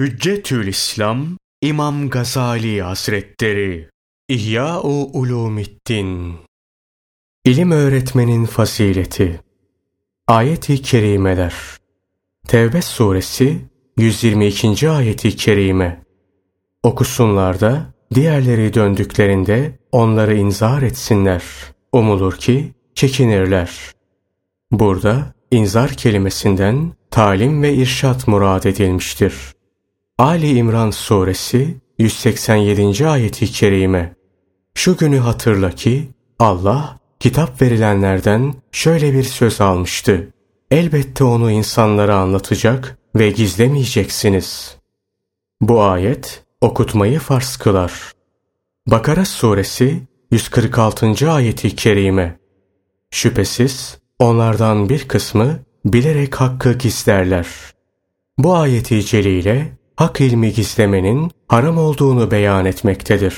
Hüccetül İslam İmam Gazali Hazretleri İhya-u Ulumiddin İlim öğretmenin fazileti Ayet-i Kerimeler Tevbe suresi 122. ayeti kerime Okusunlar da diğerleri döndüklerinde onları inzar etsinler. Umulur ki çekinirler. Burada inzar kelimesinden talim ve irşat murad edilmiştir. Ali İmran Suresi 187. ayeti kerime Şu günü hatırla ki Allah kitap verilenlerden şöyle bir söz almıştı. Elbette onu insanlara anlatacak ve gizlemeyeceksiniz. Bu ayet okutmayı farz kılar. Bakara suresi 146. ayeti kerime Şüphesiz onlardan bir kısmı bilerek hakkı gizlerler. Bu ayeti celile hak ilmi gizlemenin haram olduğunu beyan etmektedir.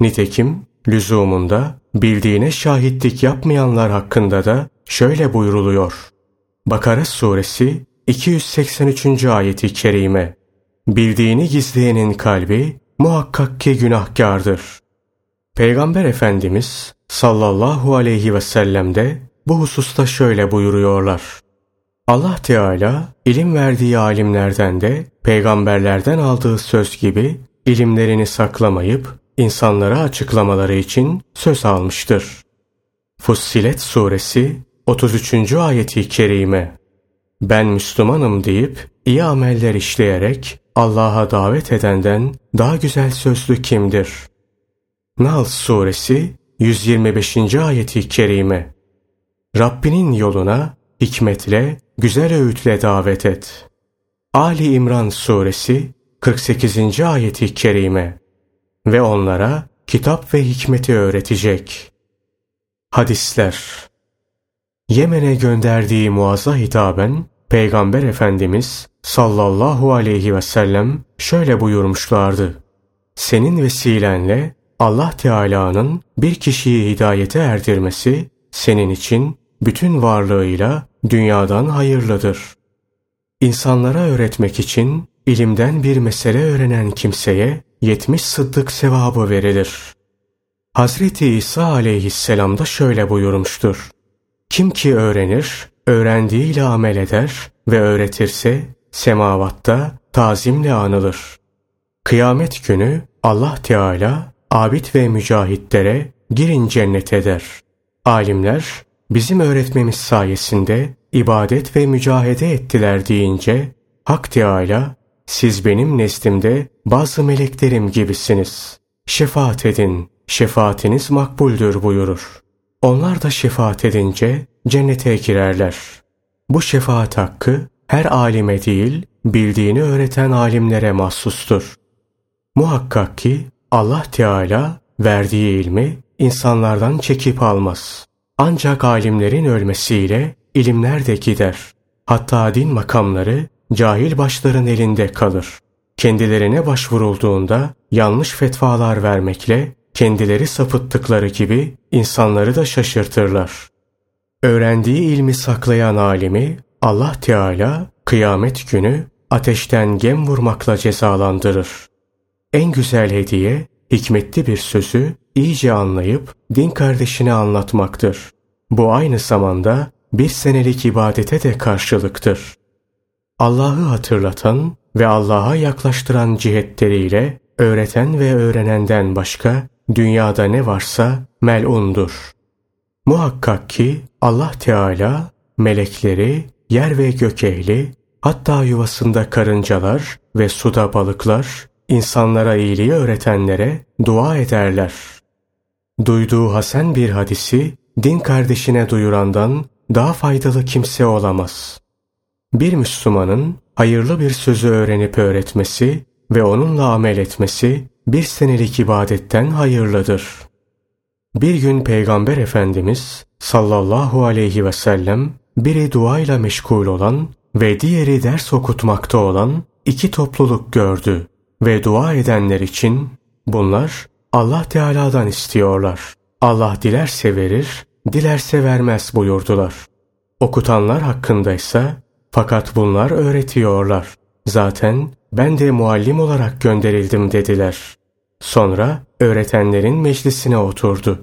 Nitekim lüzumunda bildiğine şahitlik yapmayanlar hakkında da şöyle buyruluyor. Bakara suresi 283. ayeti kerime Bildiğini gizleyenin kalbi muhakkak ki günahkardır. Peygamber Efendimiz sallallahu aleyhi ve sellem de bu hususta şöyle buyuruyorlar. Allah Teala ilim verdiği alimlerden de peygamberlerden aldığı söz gibi ilimlerini saklamayıp insanlara açıklamaları için söz almıştır. Fussilet suresi 33. ayeti kerime Ben Müslümanım deyip iyi ameller işleyerek Allah'a davet edenden daha güzel sözlü kimdir? Nal suresi 125. ayeti kerime Rabbinin yoluna hikmetle, güzel öğütle davet et. Ali İmran suresi 48. ayeti kerime ve onlara kitap ve hikmeti öğretecek. Hadisler Yemen'e gönderdiği Muaz'a hitaben Peygamber Efendimiz sallallahu aleyhi ve sellem şöyle buyurmuşlardı. Senin vesilenle Allah Teala'nın bir kişiyi hidayete erdirmesi senin için bütün varlığıyla dünyadan hayırlıdır. İnsanlara öğretmek için ilimden bir mesele öğrenen kimseye yetmiş sıddık sevabı verilir. Hazreti İsa aleyhisselam da şöyle buyurmuştur. Kim ki öğrenir, öğrendiğiyle amel eder ve öğretirse semavatta tazimle anılır. Kıyamet günü Allah Teala abid ve mücahitlere girin cennet eder. Alimler bizim öğretmemiz sayesinde ibadet ve mücahede ettiler deyince Hak Teala siz benim nezdimde bazı meleklerim gibisiniz. Şefaat edin, şefaatiniz makbuldür buyurur. Onlar da şefaat edince cennete girerler. Bu şefaat hakkı her alime değil, bildiğini öğreten alimlere mahsustur. Muhakkak ki Allah Teala verdiği ilmi insanlardan çekip almaz. Ancak alimlerin ölmesiyle ilimler de gider. Hatta din makamları cahil başların elinde kalır. Kendilerine başvurulduğunda yanlış fetvalar vermekle kendileri sapıttıkları gibi insanları da şaşırtırlar. Öğrendiği ilmi saklayan alimi Allah Teala kıyamet günü ateşten gem vurmakla cezalandırır. En güzel hediye hikmetli bir sözü iyice anlayıp din kardeşine anlatmaktır. Bu aynı zamanda bir senelik ibadete de karşılıktır. Allah'ı hatırlatan ve Allah'a yaklaştıran cihetleriyle öğreten ve öğrenenden başka dünyada ne varsa melundur. Muhakkak ki Allah Teala melekleri, yer ve gök ehli, hatta yuvasında karıncalar ve suda balıklar, insanlara iyiliği öğretenlere dua ederler. Duyduğu hasen bir hadisi din kardeşine duyurandan daha faydalı kimse olamaz. Bir Müslümanın hayırlı bir sözü öğrenip öğretmesi ve onunla amel etmesi bir senelik ibadetten hayırlıdır. Bir gün Peygamber Efendimiz sallallahu aleyhi ve sellem biri duayla meşgul olan ve diğeri ders okutmakta olan iki topluluk gördü ve dua edenler için bunlar Allah Teala'dan istiyorlar. Allah dilerse verir, dilerse vermez buyurdular. Okutanlar hakkında ise fakat bunlar öğretiyorlar. Zaten ben de muallim olarak gönderildim dediler. Sonra öğretenlerin meclisine oturdu.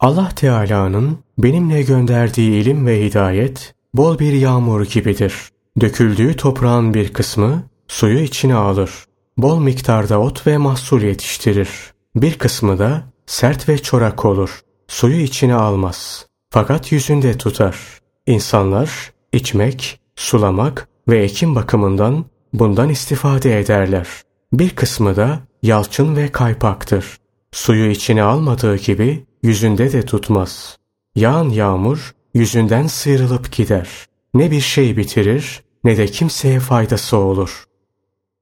Allah Teala'nın benimle gönderdiği ilim ve hidayet bol bir yağmur gibidir. Döküldüğü toprağın bir kısmı suyu içine alır. Bol miktarda ot ve mahsul yetiştirir. Bir kısmı da sert ve çorak olur. Suyu içine almaz. Fakat yüzünde tutar. İnsanlar içmek, sulamak ve ekim bakımından bundan istifade ederler. Bir kısmı da yalçın ve kaypaktır. Suyu içine almadığı gibi yüzünde de tutmaz. Yağan yağmur yüzünden sıyrılıp gider. Ne bir şey bitirir ne de kimseye faydası olur.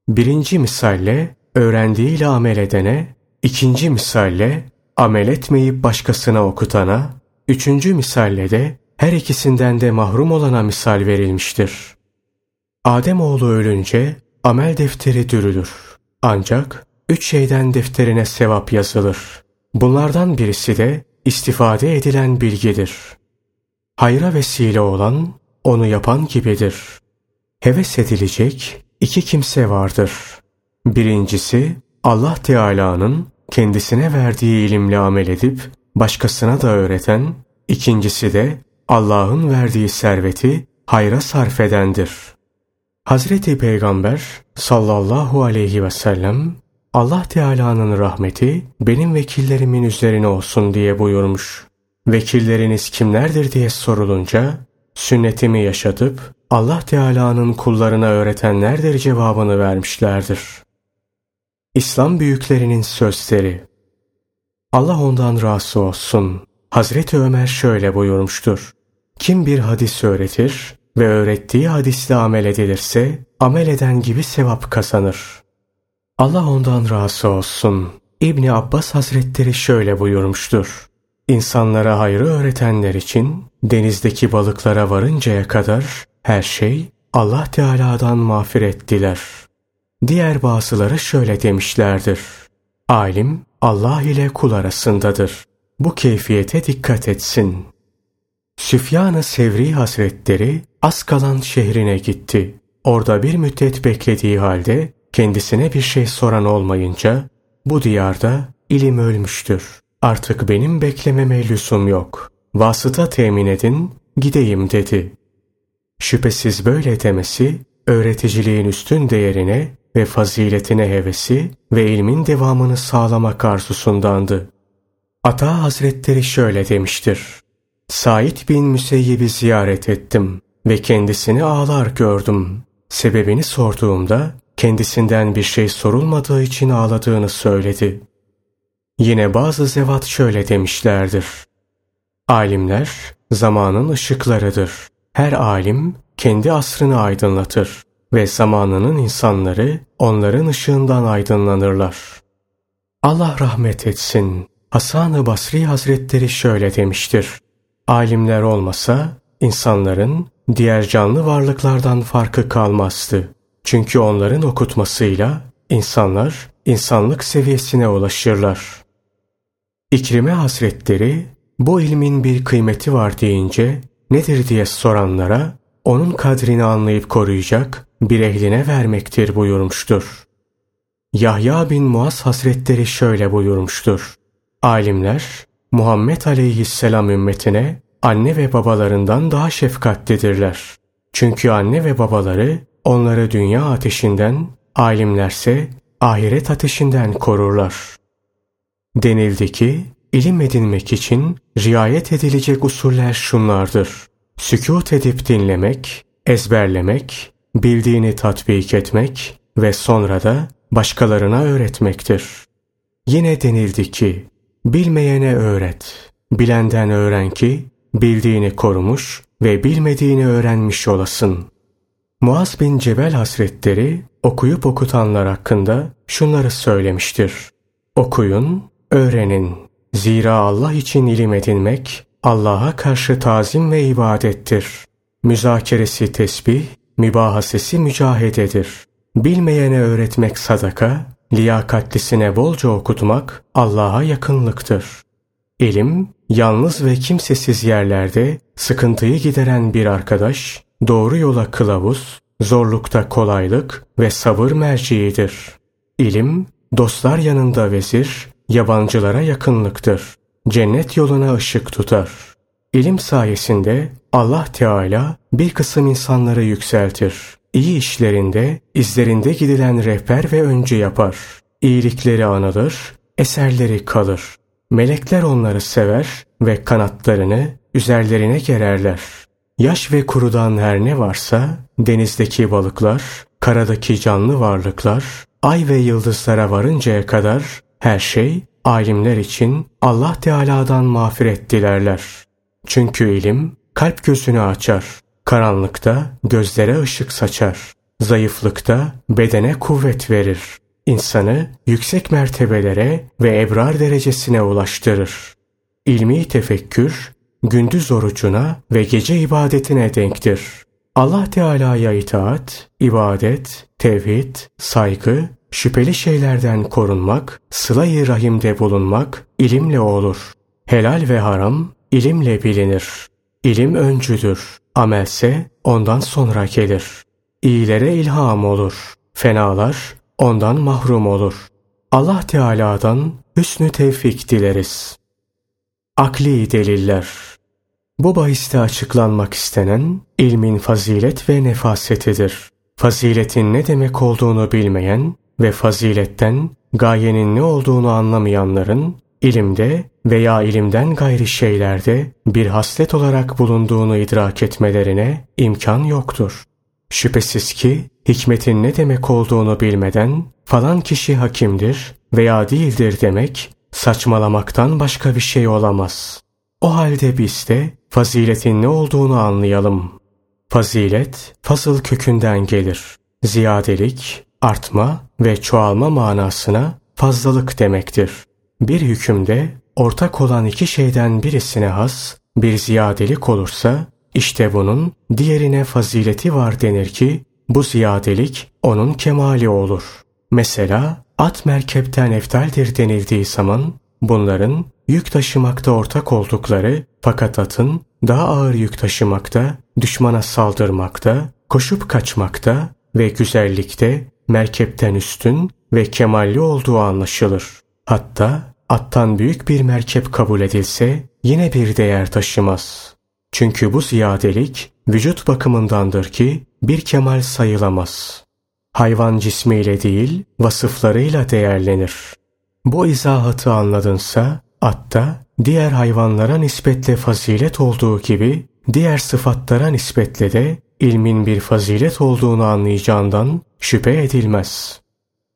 Birinci misalle öğrendiğiyle amel edene, ikinci misalle amel etmeyip başkasına okutana, üçüncü misalle de her ikisinden de mahrum olana misal verilmiştir. Ademoğlu ölünce amel defteri dürülür. Ancak üç şeyden defterine sevap yazılır. Bunlardan birisi de istifade edilen bilgidir. Hayra vesile olan onu yapan gibidir. Heves edilecek iki kimse vardır. Birincisi Allah Teala'nın kendisine verdiği ilimle amel edip başkasına da öğreten, ikincisi de Allah'ın verdiği serveti hayra sarf edendir. Hazreti Peygamber sallallahu aleyhi ve sellem Allah Teala'nın rahmeti benim vekillerimin üzerine olsun diye buyurmuş. Vekilleriniz kimlerdir diye sorulunca sünnetimi yaşatıp Allah Teala'nın kullarına öğretenlerdir cevabını vermişlerdir. İslam büyüklerinin sözleri Allah ondan razı olsun. Hazreti Ömer şöyle buyurmuştur. Kim bir hadis öğretir ve öğrettiği hadisle amel edilirse amel eden gibi sevap kazanır. Allah ondan razı olsun. İbni Abbas Hazretleri şöyle buyurmuştur. İnsanlara hayrı öğretenler için denizdeki balıklara varıncaya kadar her şey Allah Teala'dan mağfiret diler. Diğer bazıları şöyle demişlerdir. Alim Allah ile kul arasındadır. Bu keyfiyete dikkat etsin. Süfyan-ı Sevri Hazretleri Askalan şehrine gitti. Orada bir müddet beklediği halde kendisine bir şey soran olmayınca bu diyarda ilim ölmüştür. Artık benim beklememe lüzum yok. Vasıta temin edin, gideyim dedi. Şüphesiz böyle demesi, öğreticiliğin üstün değerine ve faziletine hevesi ve ilmin devamını sağlamak arzusundandı. Ata Hazretleri şöyle demiştir. Said bin Müseyyib'i ziyaret ettim ve kendisini ağlar gördüm. Sebebini sorduğumda kendisinden bir şey sorulmadığı için ağladığını söyledi. Yine bazı zevat şöyle demişlerdir. Alimler zamanın ışıklarıdır. Her alim kendi asrını aydınlatır ve zamanının insanları onların ışığından aydınlanırlar. Allah rahmet etsin. Hasan-ı Basri Hazretleri şöyle demiştir. Alimler olmasa insanların diğer canlı varlıklardan farkı kalmazdı. Çünkü onların okutmasıyla insanlar insanlık seviyesine ulaşırlar. İkrime Hazretleri bu ilmin bir kıymeti var deyince nedir diye soranlara onun kadrini anlayıp koruyacak bir ehline vermektir buyurmuştur. Yahya bin Muaz Hazretleri şöyle buyurmuştur. Alimler Muhammed aleyhisselam ümmetine anne ve babalarından daha şefkatlidirler. Çünkü anne ve babaları onları dünya ateşinden, alimlerse ahiret ateşinden korurlar. Denildi ki, ilim edinmek için riayet edilecek usuller şunlardır. Sükut edip dinlemek, ezberlemek, bildiğini tatbik etmek ve sonra da başkalarına öğretmektir. Yine denildi ki, bilmeyene öğret, bilenden öğren ki, bildiğini korumuş ve bilmediğini öğrenmiş olasın. Muaz bin Cebel Hazretleri okuyup okutanlar hakkında şunları söylemiştir. Okuyun, öğrenin. Zira Allah için ilim edinmek Allah'a karşı tazim ve ibadettir. Müzakeresi tesbih, mübahasesi mücahededir. Bilmeyene öğretmek sadaka, liyakatlisine bolca okutmak Allah'a yakınlıktır. İlim, yalnız ve kimsesiz yerlerde sıkıntıyı gideren bir arkadaş, doğru yola kılavuz, zorlukta kolaylık ve sabır merciidir. İlim, dostlar yanında vezir, yabancılara yakınlıktır. Cennet yoluna ışık tutar. İlim sayesinde Allah Teala bir kısım insanları yükseltir. İyi işlerinde, izlerinde gidilen rehber ve öncü yapar. İyilikleri anılır, eserleri kalır. Melekler onları sever ve kanatlarını üzerlerine gererler. Yaş ve kurudan her ne varsa, denizdeki balıklar, karadaki canlı varlıklar, ay ve yıldızlara varıncaya kadar her şey alimler için Allah Teala'dan mağfiret dilerler. Çünkü ilim kalp gözünü açar. Karanlıkta gözlere ışık saçar. Zayıflıkta bedene kuvvet verir. İnsanı yüksek mertebelere ve ebrar derecesine ulaştırır. İlmi tefekkür, gündüz orucuna ve gece ibadetine denktir. Allah Teala'ya itaat, ibadet, tevhid, saygı, şüpheli şeylerden korunmak, sıla-i rahimde bulunmak ilimle olur. Helal ve haram ilimle bilinir. İlim öncüdür. Amelse ondan sonra gelir. İyilere ilham olur. Fenalar ondan mahrum olur. Allah Teala'dan hüsnü tevfik dileriz. Akli deliller Bu bahiste açıklanmak istenen ilmin fazilet ve nefasetidir. Faziletin ne demek olduğunu bilmeyen ve faziletten gayenin ne olduğunu anlamayanların ilimde veya ilimden gayri şeylerde bir haslet olarak bulunduğunu idrak etmelerine imkan yoktur. Şüphesiz ki hikmetin ne demek olduğunu bilmeden falan kişi hakimdir veya değildir demek saçmalamaktan başka bir şey olamaz. O halde biz de faziletin ne olduğunu anlayalım. Fazilet, fazıl kökünden gelir. Ziyadelik, artma ve çoğalma manasına fazlalık demektir. Bir hükümde ortak olan iki şeyden birisine has bir ziyadelik olursa işte bunun diğerine fazileti var denir ki bu ziyadelik onun kemali olur. Mesela at merkepten eftaldir denildiği zaman bunların yük taşımakta ortak oldukları fakat atın daha ağır yük taşımakta, düşmana saldırmakta, koşup kaçmakta ve güzellikte merkepten üstün ve kemalli olduğu anlaşılır. Hatta attan büyük bir merkep kabul edilse yine bir değer taşımaz. Çünkü bu ziyadelik vücut bakımındandır ki bir kemal sayılamaz. Hayvan cismiyle değil vasıflarıyla değerlenir. Bu izahatı anladınsa atta diğer hayvanlara nispetle fazilet olduğu gibi diğer sıfatlara nispetle de ilmin bir fazilet olduğunu anlayacağından şüphe edilmez.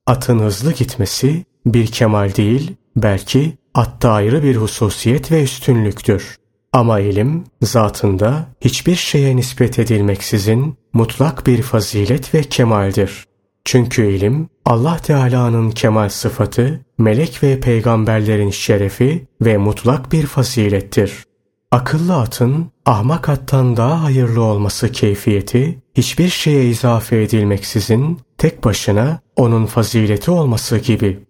Atın hızlı gitmesi bir kemal değil, belki atta ayrı bir hususiyet ve üstünlüktür. Ama ilim zatında hiçbir şeye nispet edilmeksizin mutlak bir fazilet ve kemaldir. Çünkü ilim Allah Teala'nın kemal sıfatı, melek ve peygamberlerin şerefi ve mutlak bir fazilettir. Akıllı atın ahmak attan daha hayırlı olması keyfiyeti hiçbir şeye izafe edilmeksizin tek başına onun fazileti olması gibi.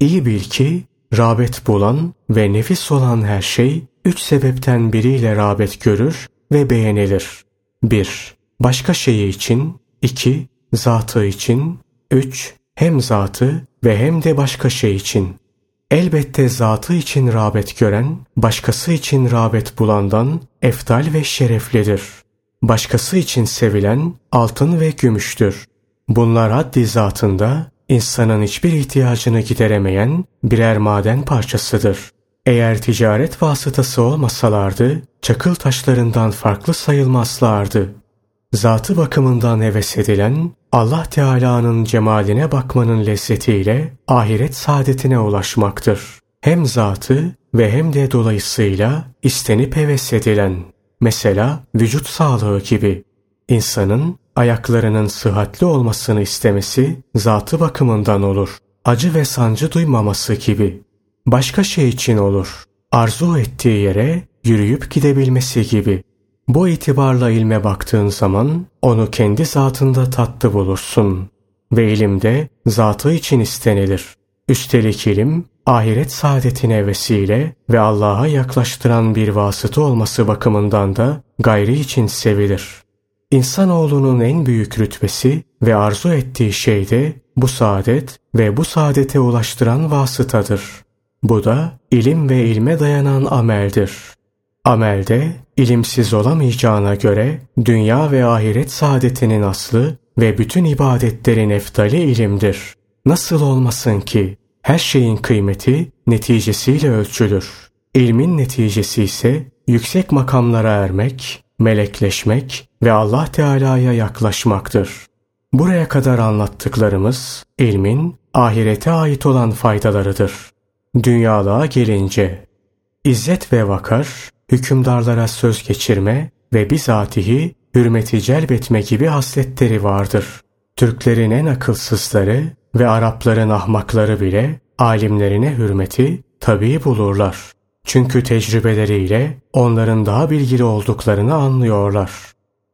İyi bil ki rağbet bulan ve nefis olan her şey üç sebepten biriyle rağbet görür ve beğenilir. 1. Başka şeyi için 2. Zatı için 3. Hem zatı ve hem de başka şey için. Elbette zatı için rağbet gören, başkası için rağbet bulandan eftal ve şereflidir. Başkası için sevilen altın ve gümüştür. Bunlar haddi zatında insanın hiçbir ihtiyacını gideremeyen birer maden parçasıdır. Eğer ticaret vasıtası olmasalardı, çakıl taşlarından farklı sayılmazlardı. Zatı bakımından heves edilen, Allah Teala'nın cemaline bakmanın lezzetiyle ahiret saadetine ulaşmaktır. Hem zatı ve hem de dolayısıyla istenip heves edilen. Mesela vücut sağlığı gibi. İnsanın ayaklarının sıhhatli olmasını istemesi zatı bakımından olur. Acı ve sancı duymaması gibi. Başka şey için olur. Arzu ettiği yere yürüyüp gidebilmesi gibi. Bu itibarla ilme baktığın zaman onu kendi zatında tatlı bulursun. Ve ilimde zatı için istenilir. Üstelik ilim ahiret saadetine vesile ve Allah'a yaklaştıran bir vasıta olması bakımından da gayri için sevilir. İnsanoğlunun en büyük rütbesi ve arzu ettiği şey de bu saadet ve bu saadete ulaştıran vasıtadır. Bu da ilim ve ilme dayanan ameldir. Amelde ilimsiz olamayacağına göre dünya ve ahiret saadetinin aslı ve bütün ibadetlerin eftali ilimdir. Nasıl olmasın ki her şeyin kıymeti neticesiyle ölçülür. İlmin neticesi ise yüksek makamlara ermek, melekleşmek ve Allah Teala'ya yaklaşmaktır. Buraya kadar anlattıklarımız ilmin ahirete ait olan faydalarıdır. Dünyalığa gelince İzzet ve vakar, hükümdarlara söz geçirme ve bizatihi hürmeti celbetme gibi hasletleri vardır. Türklerin en akılsızları ve Arapların ahmakları bile alimlerine hürmeti tabii bulurlar. Çünkü tecrübeleriyle onların daha bilgili olduklarını anlıyorlar.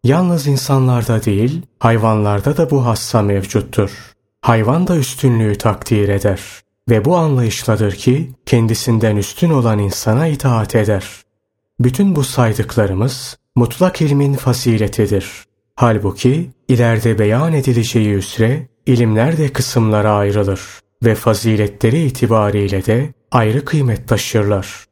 Yalnız insanlarda değil, hayvanlarda da bu hassa mevcuttur. Hayvan da üstünlüğü takdir eder ve bu anlayışladır ki kendisinden üstün olan insana itaat eder. Bütün bu saydıklarımız mutlak ilmin fasiletidir. Halbuki ileride beyan edileceği üzere ilimler de kısımlara ayrılır ve faziletleri itibariyle de ayrı kıymet taşırlar.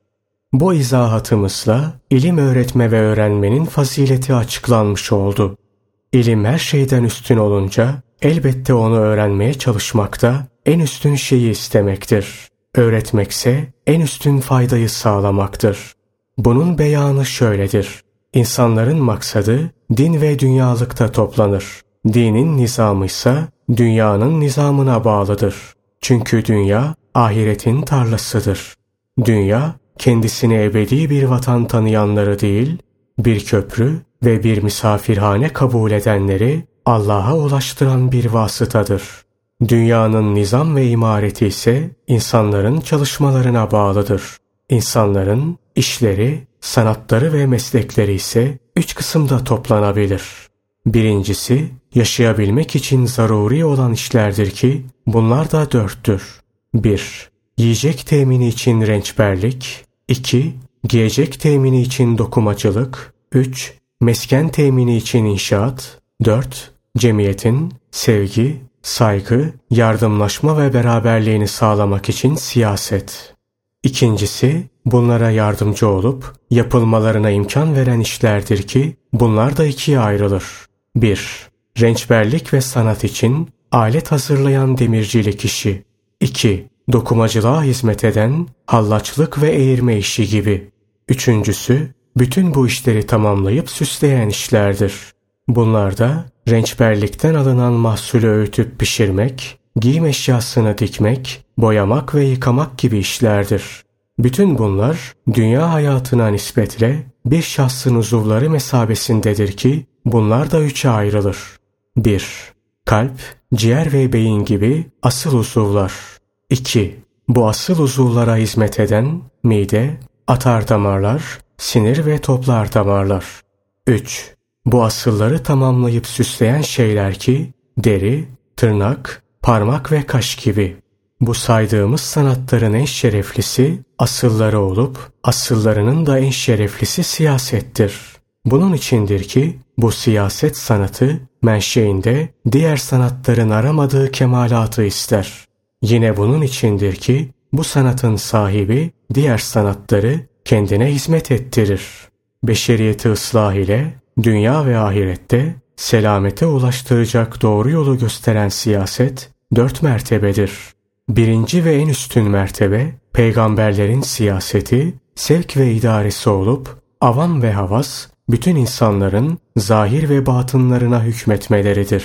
Bu izahatımızla ilim öğretme ve öğrenmenin fazileti açıklanmış oldu. İlim her şeyden üstün olunca elbette onu öğrenmeye çalışmakta en üstün şeyi istemektir. Öğretmekse en üstün faydayı sağlamaktır. Bunun beyanı şöyledir. İnsanların maksadı din ve dünyalıkta toplanır. Dinin nizamı ise dünyanın nizamına bağlıdır. Çünkü dünya ahiretin tarlasıdır. Dünya kendisini ebedi bir vatan tanıyanları değil, bir köprü ve bir misafirhane kabul edenleri Allah'a ulaştıran bir vasıtadır. Dünyanın nizam ve imareti ise insanların çalışmalarına bağlıdır. İnsanların işleri, sanatları ve meslekleri ise üç kısımda toplanabilir. Birincisi, yaşayabilmek için zaruri olan işlerdir ki bunlar da dörttür. 1. Yiyecek temini için rençberlik 2. Giyecek temini için dokumacılık 3. Mesken temini için inşaat 4. Cemiyetin sevgi, saygı, yardımlaşma ve beraberliğini sağlamak için siyaset. İkincisi, bunlara yardımcı olup yapılmalarına imkan veren işlerdir ki bunlar da ikiye ayrılır. 1. Rençberlik ve sanat için alet hazırlayan demircilik işi. 2. Dokumacılığa hizmet eden hallaçlık ve eğirme işi gibi. Üçüncüsü, bütün bu işleri tamamlayıp süsleyen işlerdir. Bunlar da rençberlikten alınan mahsulü öğütüp pişirmek, giyim eşyasını dikmek, boyamak ve yıkamak gibi işlerdir. Bütün bunlar dünya hayatına nispetle bir şahsın uzuvları mesabesindedir ki bunlar da üçe ayrılır. 1. Kalp, ciğer ve beyin gibi asıl uzuvlar. 2. Bu asıl uzuvlara hizmet eden mide, atar damarlar, sinir ve toplar damarlar. 3. Bu asılları tamamlayıp süsleyen şeyler ki deri, tırnak, parmak ve kaş gibi. Bu saydığımız sanatların en şereflisi asılları olup asıllarının da en şereflisi siyasettir. Bunun içindir ki bu siyaset sanatı menşeinde diğer sanatların aramadığı kemalatı ister. Yine bunun içindir ki bu sanatın sahibi diğer sanatları kendine hizmet ettirir. Beşeriyeti ıslah ile dünya ve ahirette selamete ulaştıracak doğru yolu gösteren siyaset dört mertebedir. Birinci ve en üstün mertebe peygamberlerin siyaseti, sevk ve idaresi olup avam ve havas bütün insanların zahir ve batınlarına hükmetmeleridir.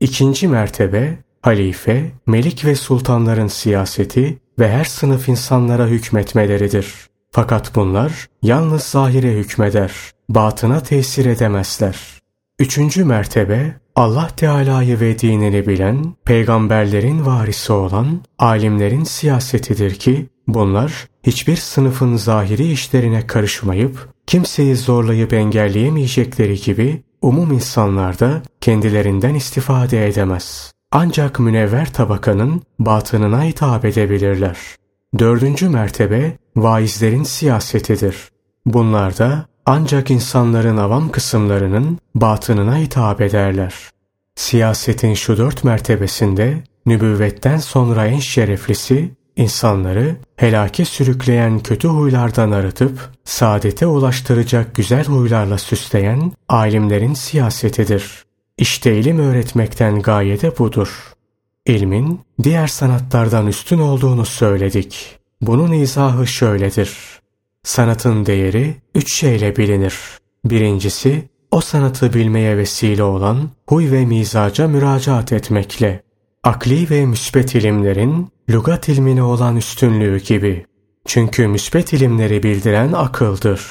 İkinci mertebe halife, melik ve sultanların siyaseti ve her sınıf insanlara hükmetmeleridir. Fakat bunlar yalnız zahire hükmeder, batına tesir edemezler. Üçüncü mertebe Allah Teala'yı ve dinini bilen, peygamberlerin varisi olan alimlerin siyasetidir ki bunlar hiçbir sınıfın zahiri işlerine karışmayıp kimseyi zorlayıp engelleyemeyecekleri gibi umum insanlar da kendilerinden istifade edemez. Ancak münevver tabakanın batınına hitap edebilirler. Dördüncü mertebe vaizlerin siyasetidir. Bunlar da ancak insanların avam kısımlarının batınına hitap ederler. Siyasetin şu dört mertebesinde nübüvvetten sonra en şereflisi insanları helake sürükleyen kötü huylardan arıtıp saadete ulaştıracak güzel huylarla süsleyen alimlerin siyasetidir. İşte ilim öğretmekten gaye de budur. İlmin diğer sanatlardan üstün olduğunu söyledik. Bunun izahı şöyledir. Sanatın değeri üç şeyle bilinir. Birincisi, o sanatı bilmeye vesile olan huy ve mizaca müracaat etmekle. Akli ve müsbet ilimlerin lügat ilmine olan üstünlüğü gibi. Çünkü müsbet ilimleri bildiren akıldır.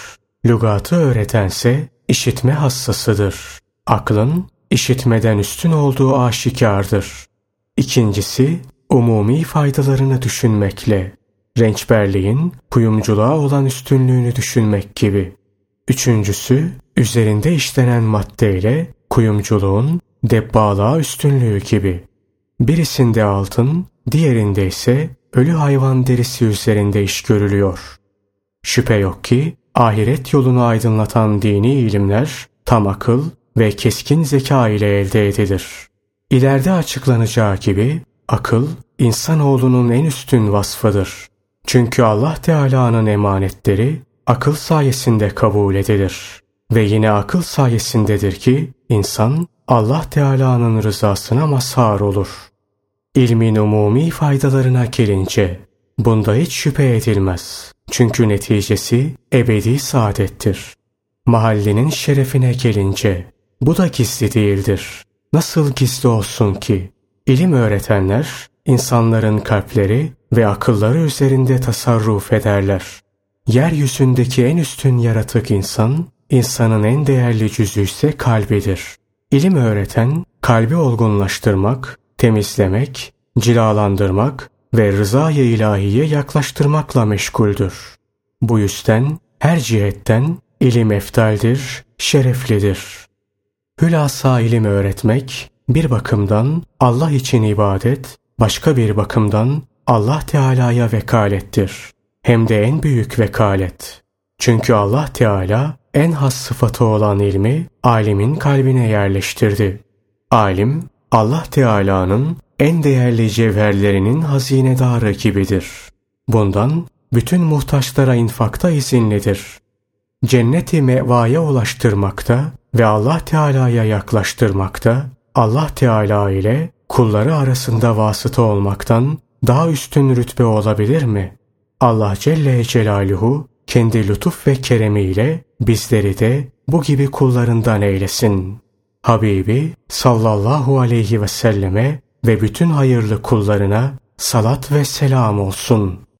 Lügatı öğretense işitme hassasıdır. Aklın işitmeden üstün olduğu aşikardır. İkincisi, umumi faydalarını düşünmekle. Rençberliğin kuyumculuğa olan üstünlüğünü düşünmek gibi. Üçüncüsü, üzerinde işlenen maddeyle kuyumculuğun debbalığa üstünlüğü gibi. Birisinde altın, diğerinde ise ölü hayvan derisi üzerinde iş görülüyor. Şüphe yok ki ahiret yolunu aydınlatan dini ilimler tam akıl ve keskin zeka ile elde edilir. İleride açıklanacağı gibi akıl insanoğlunun en üstün vasfıdır. Çünkü Allah Teala'nın emanetleri akıl sayesinde kabul edilir. Ve yine akıl sayesindedir ki insan Allah Teala'nın rızasına mazhar olur. İlmin umumi faydalarına gelince bunda hiç şüphe edilmez. Çünkü neticesi ebedi saadettir. Mahallenin şerefine gelince bu da gizli değildir. Nasıl gizli olsun ki? İlim öğretenler insanların kalpleri ve akılları üzerinde tasarruf ederler. Yeryüzündeki en üstün yaratık insan, insanın en değerli cüzü ise kalbidir. İlim öğreten, kalbi olgunlaştırmak, temizlemek, cilalandırmak ve rızaya ilahiye yaklaştırmakla meşguldür. Bu yüzden her cihetten ilim eftaldir, şereflidir. Hülasa ilim öğretmek, bir bakımdan Allah için ibadet, başka bir bakımdan Allah Teala'ya vekalettir. Hem de en büyük vekalet. Çünkü Allah Teala en has sıfatı olan ilmi alimin kalbine yerleştirdi. Alim Allah Teala'nın en değerli cevherlerinin hazinedarı gibidir. Bundan bütün muhtaçlara infakta izinlidir. Cenneti mevaya ulaştırmakta ve Allah Teala'ya yaklaştırmakta, Allah Teala ile kulları arasında vasıta olmaktan daha üstün rütbe olabilir mi? Allah Celle Celaluhu kendi lütuf ve keremiyle bizleri de bu gibi kullarından eylesin. Habibi sallallahu aleyhi ve selleme ve bütün hayırlı kullarına salat ve selam olsun.